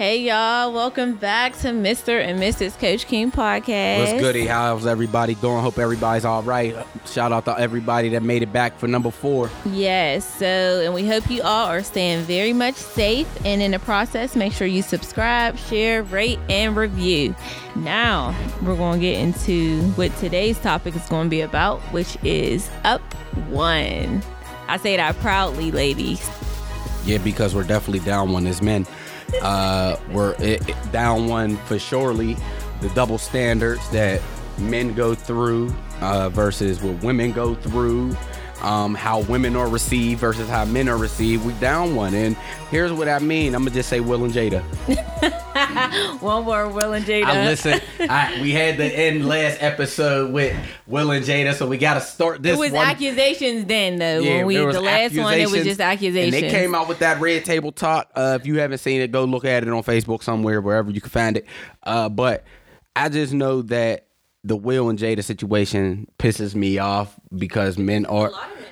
Hey y'all, welcome back to Mr. and Mrs. Coach King podcast. What's goody? How's everybody doing? Hope everybody's all right. Shout out to everybody that made it back for number four. Yes, so and we hope you all are staying very much safe and in the process, make sure you subscribe, share, rate, and review. Now we're gonna get into what today's topic is gonna be about, which is up one. I say that proudly, ladies. Yeah, because we're definitely down one as men. Uh, we're it, it- down one for surely the double standards that men go through uh, versus what women go through. Um, how women are received versus how men are received. We down one, and here's what I mean. I'm gonna just say Will and Jada. One more, Will and Jada. I listen. I, we had the end last episode with Will and Jada, so we got to start this It was one. accusations then, though. Yeah, when we the last one, it was just accusations. And they came out with that red table talk. Uh, if you haven't seen it, go look at it on Facebook somewhere, wherever you can find it. Uh, but I just know that the Will and Jada situation pisses me off because men are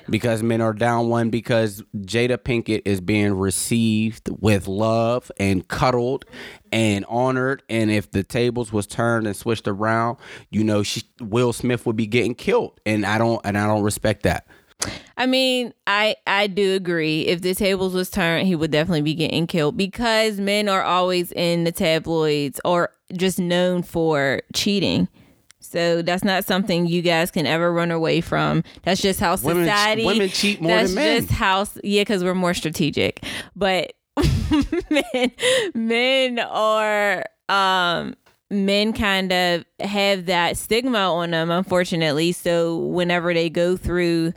because men are down one because Jada Pinkett is being received with love and cuddled and honored and if the tables was turned and switched around you know she, Will Smith would be getting killed and I don't and I don't respect that I mean, I I do agree. If the tables was turned, he would definitely be getting killed because men are always in the tabloids or just known for cheating. So that's not something you guys can ever run away from. That's just how Women- society. women cheat more that's than men. just how. Yeah, because we're more strategic. But men, men are um men kind of have that stigma on them unfortunately so whenever they go through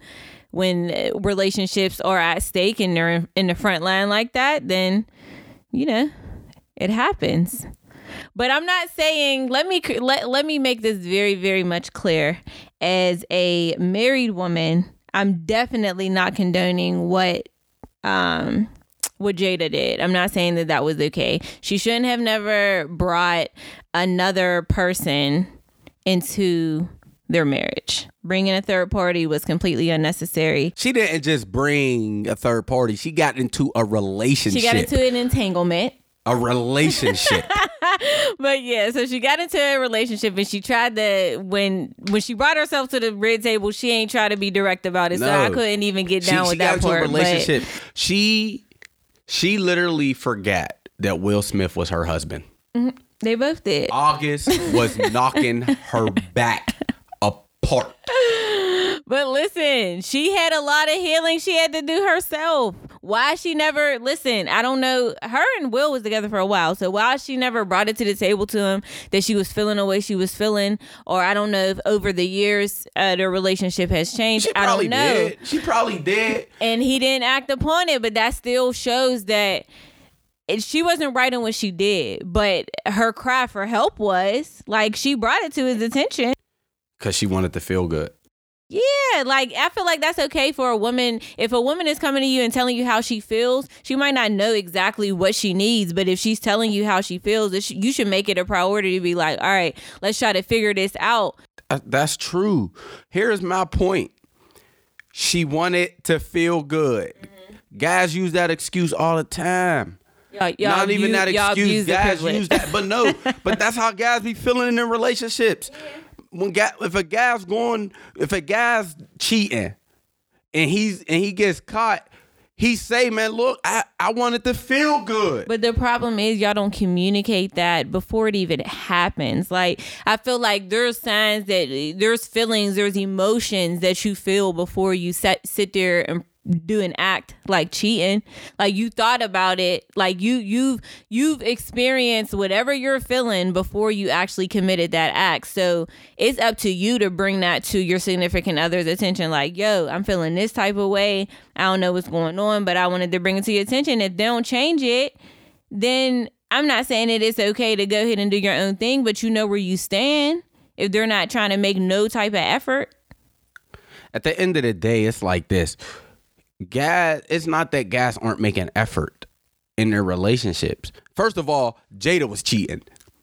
when relationships are at stake and they're in the front line like that then you know it happens but i'm not saying let me let, let me make this very very much clear as a married woman i'm definitely not condoning what um what Jada did. I'm not saying that that was okay. She shouldn't have never brought another person into their marriage. Bringing a third party was completely unnecessary. She didn't just bring a third party. She got into a relationship. She got into an entanglement. A relationship. But yeah, so she got into a relationship and she tried to when when she brought herself to the red table, she ain't try to be direct about it. So I couldn't even get down she with got that part. a but- relationship. She she literally forgot that Will Smith was her husband. Mm-hmm. They both did. August was knocking her back apart. But listen, she had a lot of healing she had to do herself. Why she never listen? I don't know. Her and Will was together for a while, so why she never brought it to the table to him that she was feeling the way she was feeling, or I don't know if over the years uh, their relationship has changed. She I don't know. did. She probably did. And he didn't act upon it, but that still shows that. She wasn't right in what she did, but her cry for help was like she brought it to his attention. Cause she wanted to feel good. Yeah, like I feel like that's okay for a woman. If a woman is coming to you and telling you how she feels, she might not know exactly what she needs, but if she's telling you how she feels, it sh- you should make it a priority to be like, all right, let's try to figure this out. Uh, That's true. Here's my point. She wanted to feel good. Guys use that excuse all the time. Y'all, y'all Not even abuse- that excuse. Guys use that, but no. but that's how guys be feeling in their relationships. When guy, if a guy's going, if a guy's cheating, and he's and he gets caught, he say, "Man, look, I I wanted to feel good." But the problem is y'all don't communicate that before it even happens. Like I feel like there's signs that there's feelings, there's emotions that you feel before you sit sit there and do an act like cheating. Like you thought about it, like you you've you've experienced whatever you're feeling before you actually committed that act. So it's up to you to bring that to your significant other's attention. Like, yo, I'm feeling this type of way. I don't know what's going on, but I wanted to bring it to your attention. If they don't change it, then I'm not saying that it's okay to go ahead and do your own thing, but you know where you stand. If they're not trying to make no type of effort, At the end of the day, it's like this. Guys, it's not that guys aren't making effort in their relationships. First of all, Jada was cheating.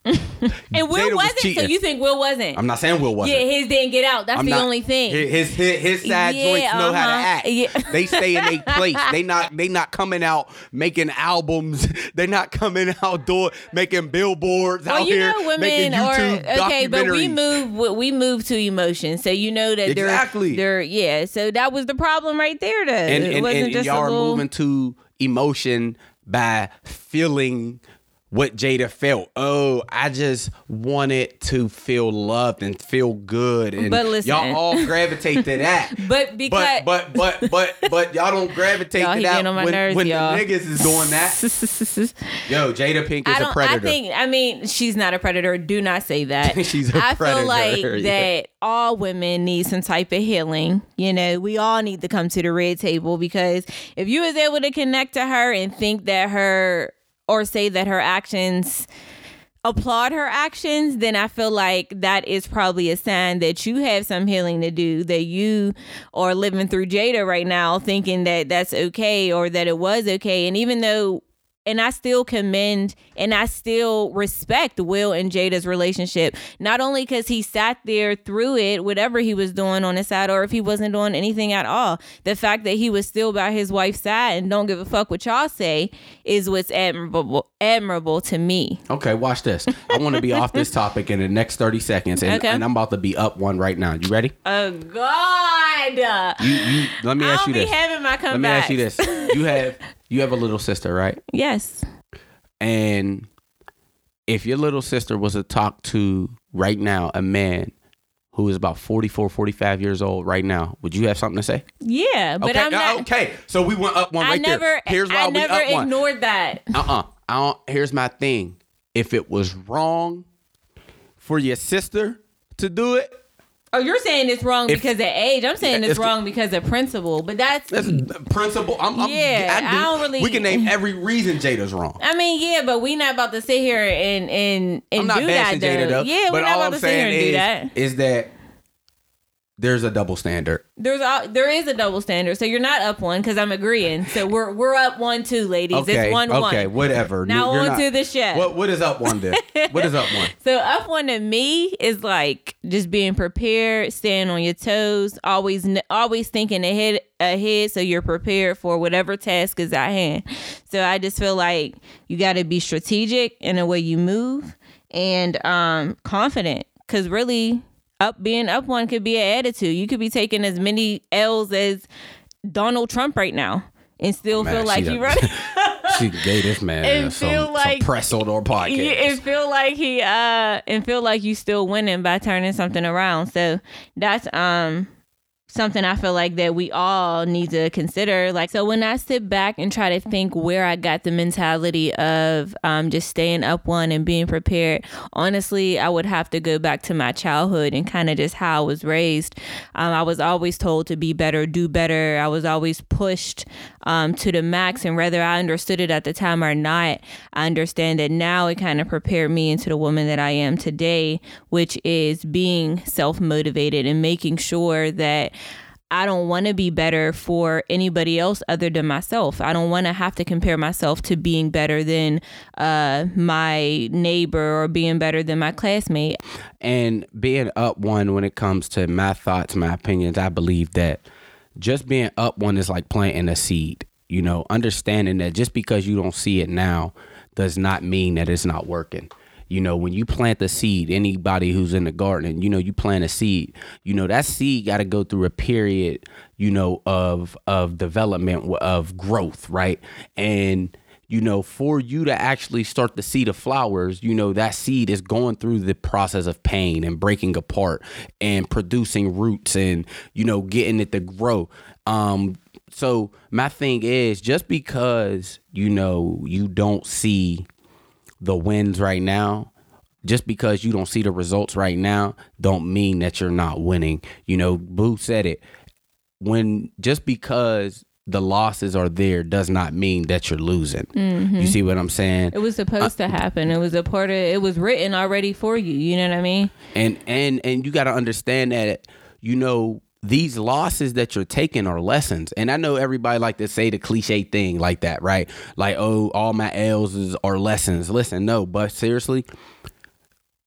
And Will Jada was wasn't. So you think Will wasn't? I'm not saying Will wasn't. yeah, his didn't get out. That's I'm the not- only thing. His his, his side Yeah, joints know how to uh-huh. act. Yeah. They stay in their place. They not they not coming out making albums. They not coming out doing making billboards well, out you here know, women making YouTube or okay, but we move we move to emotion, so you know that Exactly. they're they're yeah. So that was the problem right there. Though and, it and, wasn't and just y'all a are little. moving to emotion by feeling what Jada felt. Oh, I just wanted to feel loved and feel good, and But listen. y'all all gravitate to that. But because but but but but but y'all don't gravitate Y'all, to that on my when, nerves, when y'all. niggas is doing that. Yo, Jada Pink is a predator. I think. I mean, she's not a predator. Do not say that. She's a I predator, I feel like yeah. that all women need some type of healing. You know, we all need to come to the red table because if you was able to connect to her and think that her or say that her actions applaud her actions, then I feel like that is probably a sign that you have some healing to do, that you are living through Jada right now, thinking that that's okay or that it was okay. And even though, and I still commend and I still respect Will and Jada's relationship, not only because he sat there through it, whatever he was doing on his side, or if he wasn't doing anything at all. The fact that he was still by his wife's side and don't give a fuck what y'all say is what's admirable, admirable to me. Okay, watch this. I want to be off this topic in the next 30 seconds, and, Okay. and I'm about to be up one right now. You ready? Oh God! You, you, let me ask don't you be this. having my comeback. Let me ask you this. You have you have a little sister, right? Yes. And if your little sister was to talk to right now a man who is about 44, 45 years old right now, would you have something to say? Yeah, but okay, I'm not. uh, okay. So we went up one I right never. there. Here's why I we never up one. ignored that. uh-uh. I don't, here's my thing. If it was wrong for your sister to do it, Oh, you're saying it's wrong If- because of age. I'm saying it's, It's- wrong because of principle. But that's. that's principle. I'm, I'm, Yeah, I don't really- We can name every reason Jada's wrong. I mean, yeah, but we not about to sit here and and and not do that. Jada though. Yeah, we're but not all about I'm to sit here and do that. is that there's a double standard. There's a, there is a double standard, so you're not up one because I'm agreeing. So we're we're up one two, ladies. Okay. it's one okay. one. Okay, whatever. Now You're on not- to the show. What What is up one then? what is up one? So up one to me is like just being prepared, staying on your toes, always always thinking ahead ahead so you're prepared for whatever task is at hand. So I just feel like you got to be strategic in the way you move and um confident cuz really up being up one could be an attitude. You could be taking as many L's as Donald Trump right now and still Man, feel like you running. She gave this man And some, feel some like- press on our podcast. And feel like he uh and feel like you still winning by turning something around. So that's um something I feel like that we all need to consider. Like so when I sit back and try to think where I got the mentality of um just staying up one and being prepared, honestly, I would have to go back to my childhood and kind of just how I was raised. Um, I was always told to be better, do better. I was always pushed um, to the max, and whether I understood it at the time or not, I understand that now it kind of prepared me into the woman that I am today, which is being self motivated and making sure that. I don't want to be better for anybody else other than myself. I don't want to have to compare myself to being better than uh, my neighbor or being better than my classmate. and being up one when it comes to my thoughts, my opinions, I believe that just being up one is like planting a seed. You know, understanding that just because you don't see it now does not mean that it's not working. You know, when you plant the seed, anybody who's in the garden, you know, you plant a seed. You know, that seed got to go through a period, you know, of of development of growth, right? And you know, for you to actually start to see the flowers, you know, that seed is going through the process of pain and breaking apart and producing roots and, you know, getting it to grow. Um, so my thing is just because, you know, you don't see the wins right now, just because you don't see the results right now, don't mean that you're not winning. You know, Boo said it. When just because the losses are there does not mean that you're losing. You mm-hmm. see what I'm saying? It was supposed to uh, happen. It was a part of it was written already for you. You know what I mean? and and and you got to understand that you know these losses that you're taking are lessons. And i know everybody like to say the cliche thing like that right? Like oh all my l's are lessons. Listen no but seriously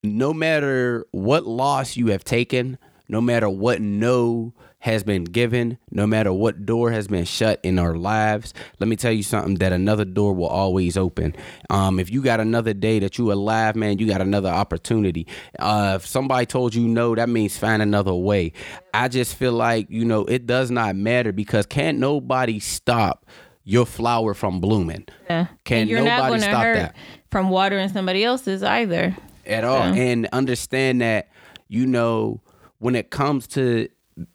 no matter what loss you have taken, no matter what no has been given, no matter what door has been shut in our lives, let me tell you something that another door will always open. Um, if you got another day that you alive, man, you got another opportunity. Uh, if somebody told you no, that means find another way. I just feel like, you know, it does not matter because can't nobody stop your flower from blooming. Yeah. Can nobody stop hurt that? from watering somebody else's either. at all and understand that you know when it comes to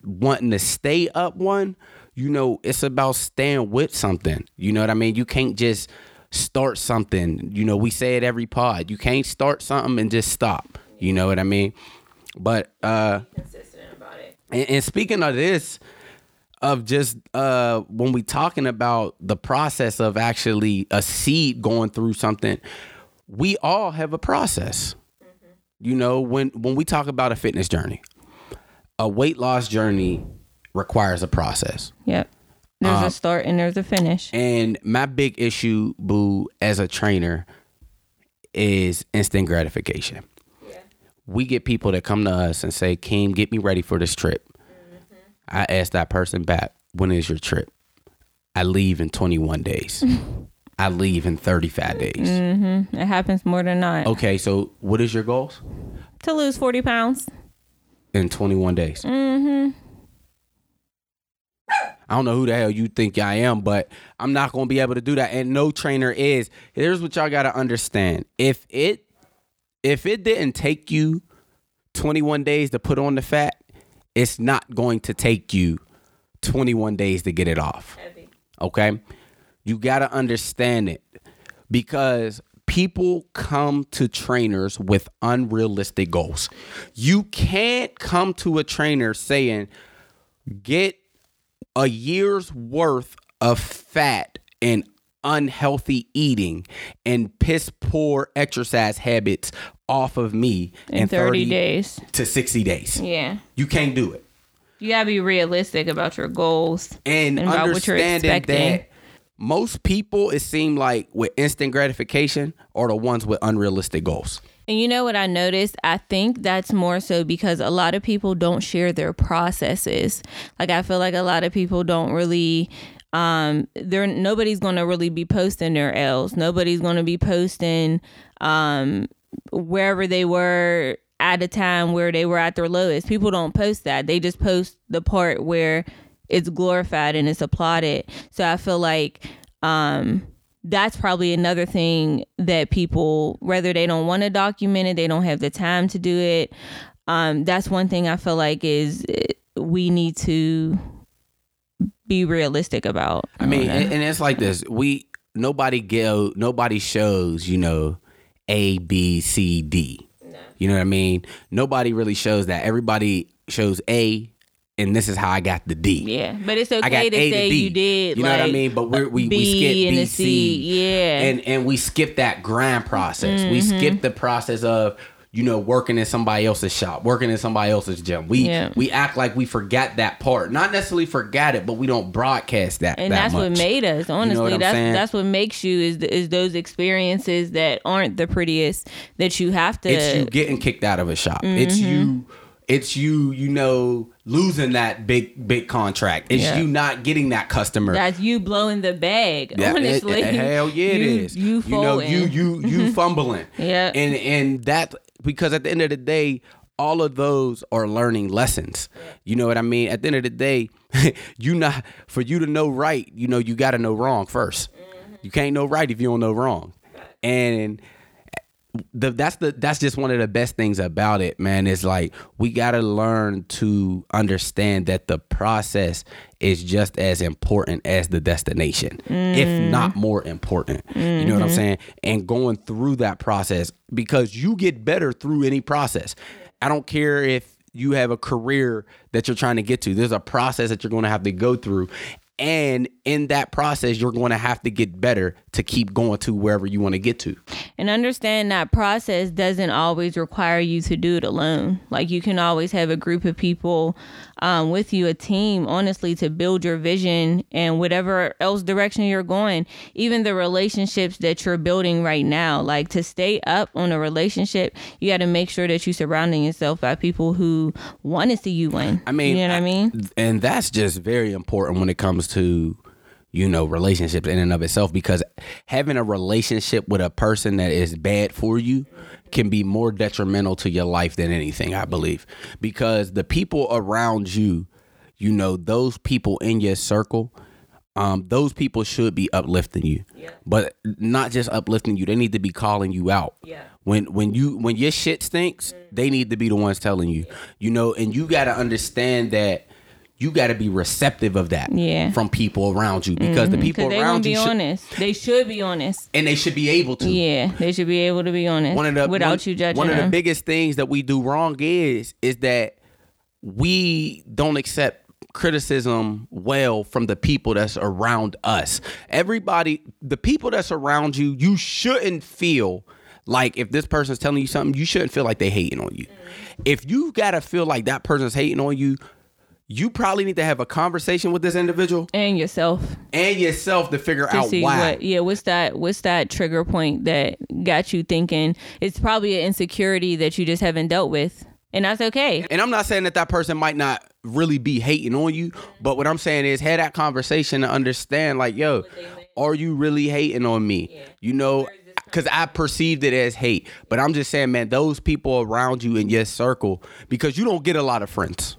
wanting to stay up one you know it's about staying with something. You know what i mean? You can't just start something. You know we say it every pod. You can't start something and just stop. You know what i mean? But uh Consistent about it. and, and speaking of this, of just uh when we talking about the process of actually a seed going through something, we all have a process. You know, when when we talk about a fitness journey, a weight loss journey requires a process. Yep. There's Um, a start and there's a finish. And my big issue, boo, as a trainer, is instant gratification. Yeah. We get people that come to us and say, Keem, get me ready for this trip. I ask that person back, when is your trip? I leave in 21 days. I leave in 35 days. It happens more than not. Okay, so what is your goals? To lose 40 pounds. In 21 days. Mm-hmm. I don't know who the hell you think I am, but I'm not going to be able to do that. And no trainer is. Here's what y'all got to understand. If it if it didn't take you 21 days to put on the fat, it's not going to take you 21 days to get it off. Okay? You got to understand it because people come to trainers with unrealistic goals. You can't come to a trainer saying, get a year's worth of fat and unhealthy eating and piss poor exercise habits off of me In 30 days. to 60 days. Yeah. You can't do it. You gotta be realistic about your goals and, and about what you're expecting. that most people it seemed like with instant gratification are the ones with unrealistic goals And you know what I noticed? I think that's more so because a lot of people don't share their processes. Like I feel like a lot of people don't really um there nobody's going to really be posting their L's. Nobody's going to be posting um wherever they were at a time where they were at their lowest. People don't post that. They just post the part where it's glorified and it's applauded. So I feel like um that's probably another thing that people whether they don't want to document it, they don't have the time to do it. Um that's one thing I feel like is eh, we need to be realistic about. i mean and, and it's like this we nobody go nobody shows you know a b c d you know what i mean nobody really shows that everybody shows a and this is how i got the d yeah, but it's I got okay to A say to you did. You know what I mean? But we're, we B we skip B, C, yeah. and and we skip that grind process. We Mm-hmm. skip the process of you know working in somebody else's shop, working in somebody else's gym. We Yeah. we act like we forgot that part. Not necessarily forgot it, but we don't broadcast that. and that that's what made us honestly what I'm that's saying? that's what makes you is is those experiences that aren't the prettiest that you have to It's you getting kicked out of a shop. It's Mm-hmm. you. It's you. You know losing that big big contract. It's Yeah. you not getting that customer. that's you blowing the bag Yeah, honestly it- hell yeah, it you, is. you you know, you you you fumbling. Yeah. and and that because at the end of the day, all of those are learning lessons. You know what I mean? At the end of the day, you not for you to know right. You know, you got to know wrong 1st You can't know right if you don't know wrong, and the that's the that's just one of the best things about it, man. Is like we gotta learn to understand that the process is just as important as the destination, if mm. not more important. You know what I'm mm-hmm. saying? And going through that process because you get better through any process. I don't care if you have a career that you're trying to get to. There's a process that you're going to have to go through. And in that process, you're going to have to get better to keep going to wherever you want to get to. and understand that process doesn't always require you to do it alone. Like you can always have a group of people um, with you, a team, honestly, to build your vision and whatever else direction you're going. Even the relationships that you're building right now, like to stay up on a relationship, you got to make sure that you're surrounding yourself by people who want to see you win. I mean, you know what I mean? And that's just very important when it comes to you know, relationships in and of itself because having a relationship with a person that is bad for you can be more detrimental to your life than anything, I believe. Because the people around you, you know, those people in your circle, um, those people should be uplifting you. Yeah. But not just uplifting you, they need to be calling you out. Yeah. When when you when your shit stinks, mm. they need to be the ones telling you. You know, and you gotta understand that you got to be receptive of that yeah. from people around you because mm-hmm. the people around you should, be honest. They should be honest, and they should be able to. Yeah, they should be able to be honest. One of the without one, you judging. One them. of the biggest things that we do wrong is is that we don't accept criticism well from the people that's around us. Everybody, the people that's around you, you shouldn't feel like if this person's telling you something, you shouldn't feel like they hating on you. Mm. If you gotta feel like that person's hating on you, you probably need to have a conversation with this individual and yourself and yourself to figure to out see why. What, yeah, what's that? What's that trigger point that got you thinking? It's probably an insecurity that you just haven't dealt with, and that's okay. And I'm not saying that that person might not really be hating on you, but what I'm saying is have that conversation to understand, like, yo, are you really hating on me? Yeah. You know. Because I perceived it as hate, but I'm just saying, man, those people around you in your circle, because you don't get a lot of friends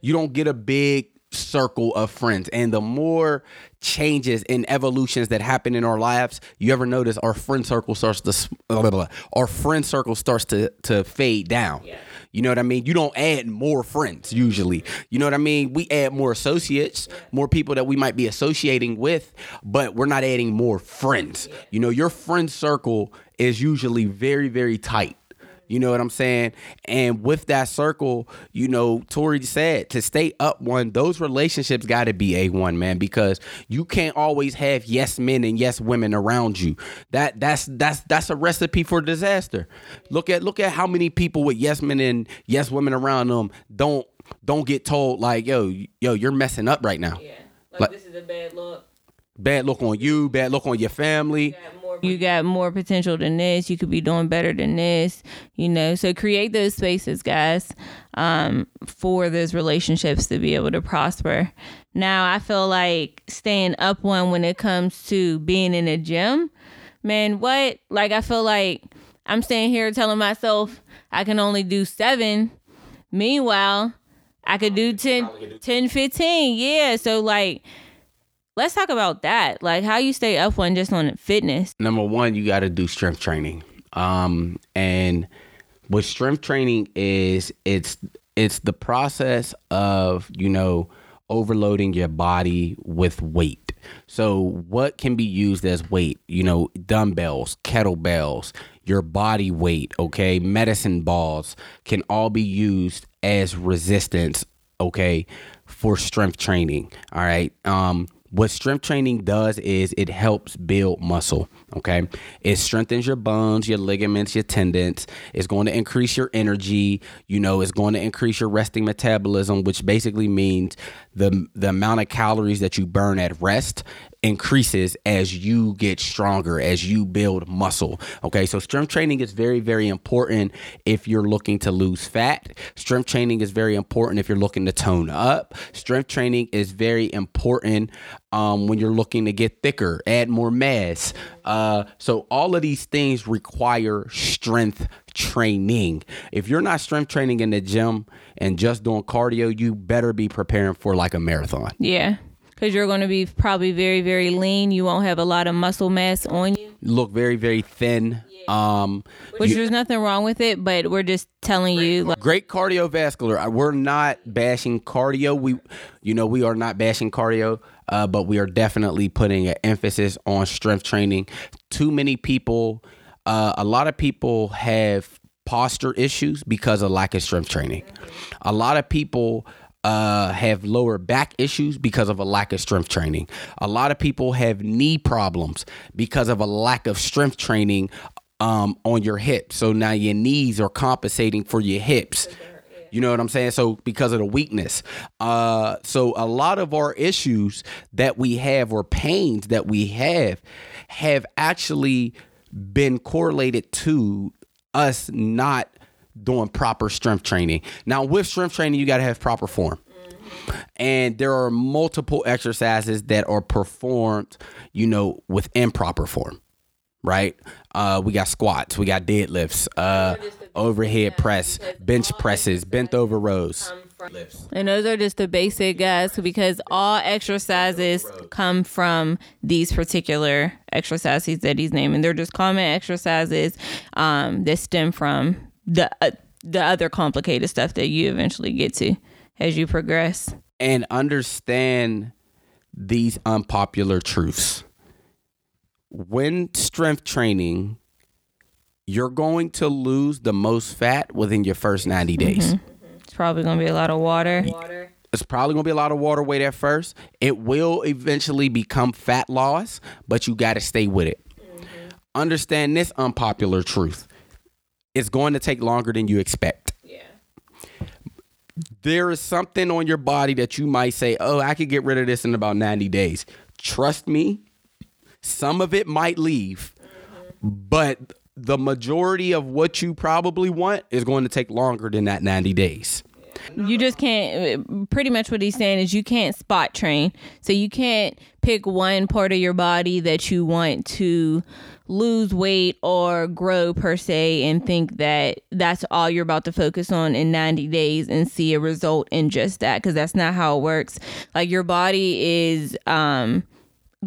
you don't get a big circle of friends. And the more changes and evolutions that happen in our lives, you ever notice our friend circle starts to blah, blah, blah, our friend circle starts to to fade down. Yeah. You know what I mean? You don't add more friends usually. You know what I mean? We add more associates, more people that we might be associating with, but we're not adding more friends. You know, your friend circle is usually very very tight. You know what I'm saying? And with that circle, you know, Tori said to stay up one, those relationships got to be a one, man, because you can't always have yes men and yes women around you. That that's that's that's a recipe for disaster. Look at look at how many people with yes men and yes women around them don't don't get told like, yo, yo, you're messing up right now. Yeah, like, like this is a bad look. Bad look on you, bad look on your family. You got more potential than this. You could be doing better than this you know. So create those spaces guys um, for those relationships to be able to prosper. Now i feel like staying up one when it comes to being in a gym man what? Like i feel like i'm staying here telling myself i can only do seven. Meanwhile i could do 10 10 15 yeah so like Let's talk about that. Like how you stay up one just on fitness. Number one, you got to do strength training. Um, and what strength training is, it's it's the process of you know overloading your body with weight. So what can be used as weight? You know, dumbbells, kettlebells, your body weight. Okay, medicine balls can all be used as resistance. Okay, for strength training. All right. Um, what strength training does is it helps build muscle. Okay. It strengthens your bones, your ligaments, your tendons. It's going to increase your energy. You know, it's going to increase your resting metabolism, which basically means the the amount of calories that you burn at rest increases as you get stronger, as you build muscle. Okay, so strength training is very, very important if you're looking to lose fat. Strength training is very important if you're looking to tone up. Strength training is very important um, when you're looking to get thicker, add more mass. Uh, so all of these things require strength training. If you're not strength training in the gym and just doing cardio, you better be preparing for like a marathon. Yeah because you're going to be probably very very lean. You won't have a lot of muscle mass on you. Look very very thin. Yeah. um which you, there's nothing wrong with it but we're just telling great, you like, great cardiovascular. We're not bashing cardio. We you know we are not bashing cardio uh, but we are definitely putting an emphasis on strength training. Too many people uh, a lot of people have posture issues because of lack of strength training. A lot of people uh, have lower back issues because of a lack of strength training. A lot of people have knee problems because of a lack of strength training um, on your hips. So now your knees are compensating for your hips. You know what I'm saying? So because of the weakness. Uh, so a lot of our issues that we have or pains that we have have actually been correlated to us not doing proper strength training. Now with strength training, you got to have proper form. And there are multiple exercises that are performed, you know, with improper form right? Uh, we got squats, we got deadlifts, uh, overhead press, bench presses, bent over rows. And those are just the basic guys because all exercises come from these particular exercises that he's naming. They're just common exercises um, that stem from the uh, the other complicated stuff that you eventually get to as you progress. And understand these unpopular truths when strength training, you're going to lose the most fat within your first 90 days. Mm-hmm. It's probably going to be a lot of water. water. It's probably going to be a lot of water weight at first. It will eventually become fat loss, but you got to stay with it. Mm-hmm. Understand this unpopular truth. It's going to take longer than you expect. Yeah. There is something on your body that you might say, "Oh, I could get rid of this in about 90 days." Trust me, some of it might leave, mm-hmm. but the majority of what you probably want is going to take longer than that 90 days. You just can't, pretty much what he's saying is you can't spot train. So you can't pick one part of your body that you want to lose weight or grow per se and think that that's all you're about to focus on in 90 days and see a result in just that because that's not how it works. Like your body is, um,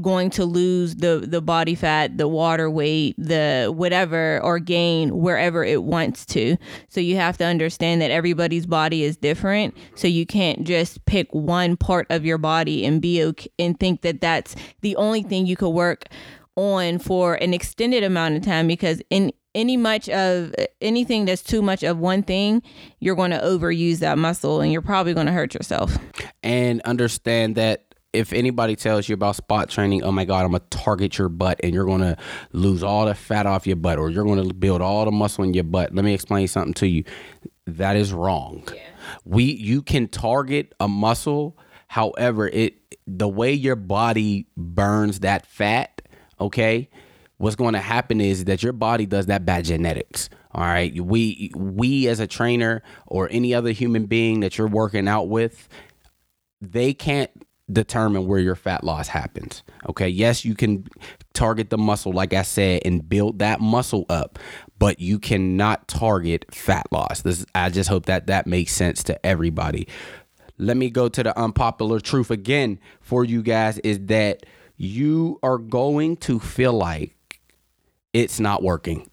going to lose the the body fat, the water weight, the whatever or gain wherever it wants to. So you have to understand that everybody's body is different. So you can't just pick one part of your body and be okay and think that that's the only thing you could work on for an extended amount of time because in any much of anything that's too much of one thing, you're going to overuse that muscle and you're probably going to hurt yourself. And understand that if anybody tells you about spot training, oh my God, I'm gonna target your butt and you're gonna lose all the fat off your butt or you're gonna build all the muscle in your butt. Let me explain something to you. That is wrong. Yeah. We you can target a muscle, however, it the way your body burns that fat, okay, what's going to happen is that your body does that bad genetics. All right. We we as a trainer or any other human being that you're working out with, they can't determine where your fat loss happens. Okay. Yes, you can target the muscle, like I said, and build that muscle up, but you cannot target fat loss. This, I just hope that that makes sense to everybody. Let me go to the unpopular truth again for you guys is that you are going to feel like it's not working.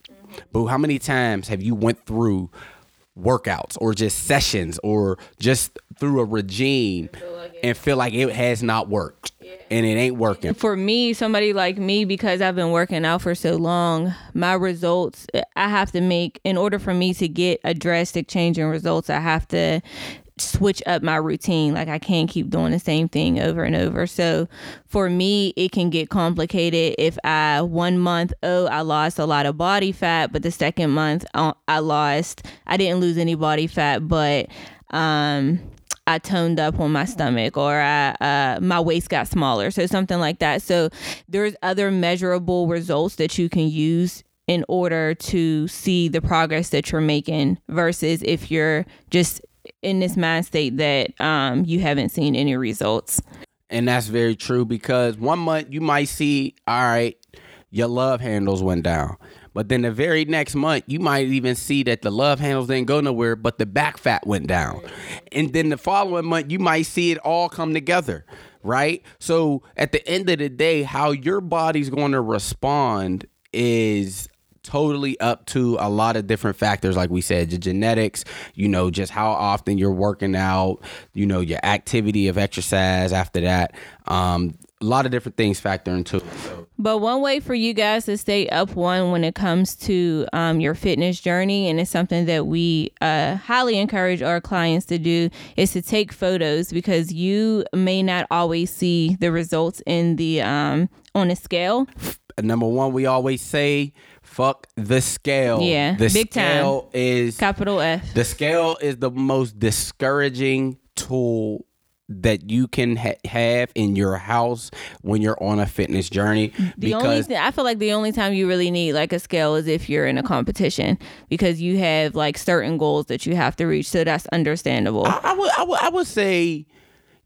But how many times have you went through workouts or just sessions or just through a regime and feel like it has not worked and it ain't working. For me, somebody like me, because I've been working out for so long, my results, I have to make, in order for me to get a drastic change in results, I have to switch up my routine. Like I can't keep doing the same thing over and over. So for me, it can get complicated if I one month, oh, I lost a lot of body fat, but the second month uh, I lost, I didn't lose any body fat, but um I toned up on my stomach or I, uh, my waist got smaller. So something like that. So there's other measurable results that you can use in order to see the progress that you're making versus if you're just in this mind state that um, you haven't seen any results. And that's very true because one month you might see, all right, your love handles went down. But then the very next month, you might even see that the love handles didn't go nowhere, but the back fat went down. And then the following month, you might see it all come together, right? So at the end of the day, how your body's going to respond is totally up to a lot of different factors like we said your genetics you know just how often you're working out you know your activity of exercise after that um, a lot of different things factor into it. So. But one way for you guys to stay up one when it comes to um, your fitness journey, and it's something that we uh, highly encourage our clients to do, is to take photos because you may not always see the results in the um, on a scale. Number one, we always say Fuck the scale. Yeah, the big time. scale is Capital F. the scale is the most discouraging tool that you can ha- have in your house when you're on a fitness journey The only because I feel like the only time you really need like a scale is if you're in a competition because you have like certain goals that you have to reach. So that's understandable. I, I would I would I would say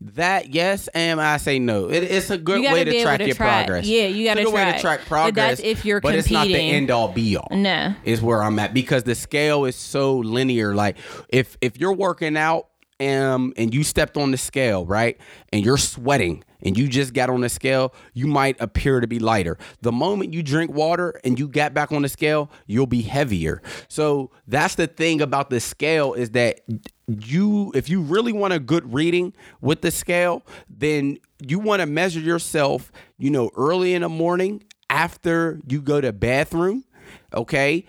that yes and I say no. It, it's a good way to track to your track. progress. Yeah, you gotta it's a good way track. to track But progress. that's if you're but it's not the end all be all. No. is where I'm at because the scale is so linear. Like if if you're working out um and you stepped on the scale, right? And you're sweating and you just got on the scale, you might appear to be lighter. The moment you drink water and you got back on the scale, you'll be heavier. So that's the thing about the scale is that you if you really want a good reading with the scale, then you want to measure yourself, you know, early in the morning after you go to bathroom, okay?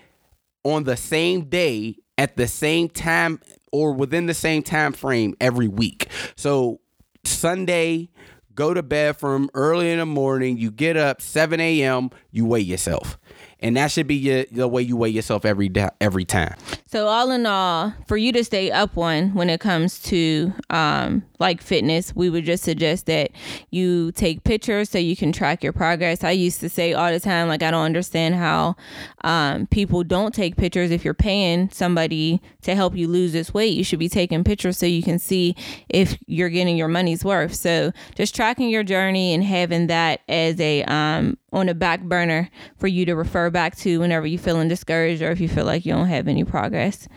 on the same day at the same time or within the same time frame every week. So Sunday, go to bathroom early in the morning. You get up 7 a.m. You weigh yourself, and that should be your, the way you weigh yourself every day, every time. So all in all, for you to stay up one when it comes to um, like fitness, we would just suggest that you take pictures so you can track your progress. I used to say all the time, like I don't understand how um, people don't take pictures. If you're paying somebody to help you lose this weight, you should be taking pictures so you can see if you're getting your money's worth. So just tracking your journey and having that as a um, on a back burner for you to refer back to whenever you're feeling discouraged or if you feel like you don't have any progress.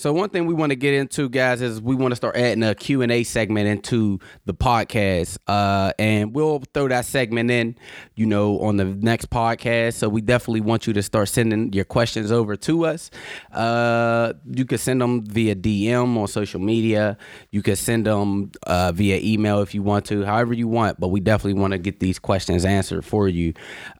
So one thing we want to get into, guys, is we want to start adding a Q&A segment into the podcast. Uh, and we'll throw that segment in, you know, on the next podcast. So we definitely want you to start sending your questions over to us. Uh, you can send them via DM on social media. You can send them uh, via email if you want to, however you want. But we definitely want to get these questions answered for you.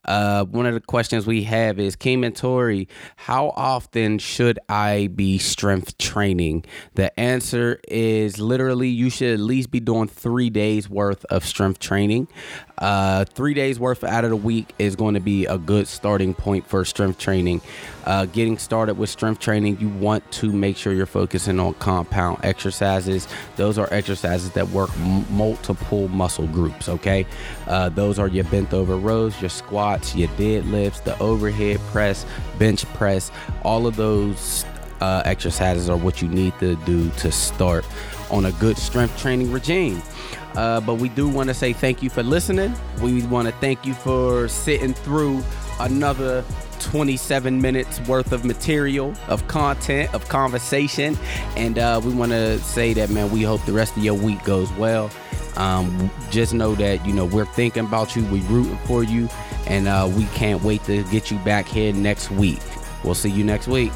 Uh, one of the questions we have is, Kim and Tori, how often should I be strength training? The answer is literally you should at least be doing three days worth of strength training. Uh, three days worth out of the week is going to be a good starting point for strength training. Uh, getting started with strength training, you want to make sure you're focusing on compound exercises. Those are exercises that work m- multiple muscle groups. Okay, uh, those are your bent over rows, your squats, your deadlifts, the overhead press, bench press. All of those uh, exercises are what you need to do to start on a good strength training regime. Uh, but we do want to say thank you for listening. We want to thank you for sitting through another 27 minutes worth of material, of content, of conversation. And uh, we want to say that, man, we hope the rest of your week goes well. Um, just know that, you know, we're thinking about you, we're rooting for you, and uh, we can't wait to get you back here next week. We'll see you next week.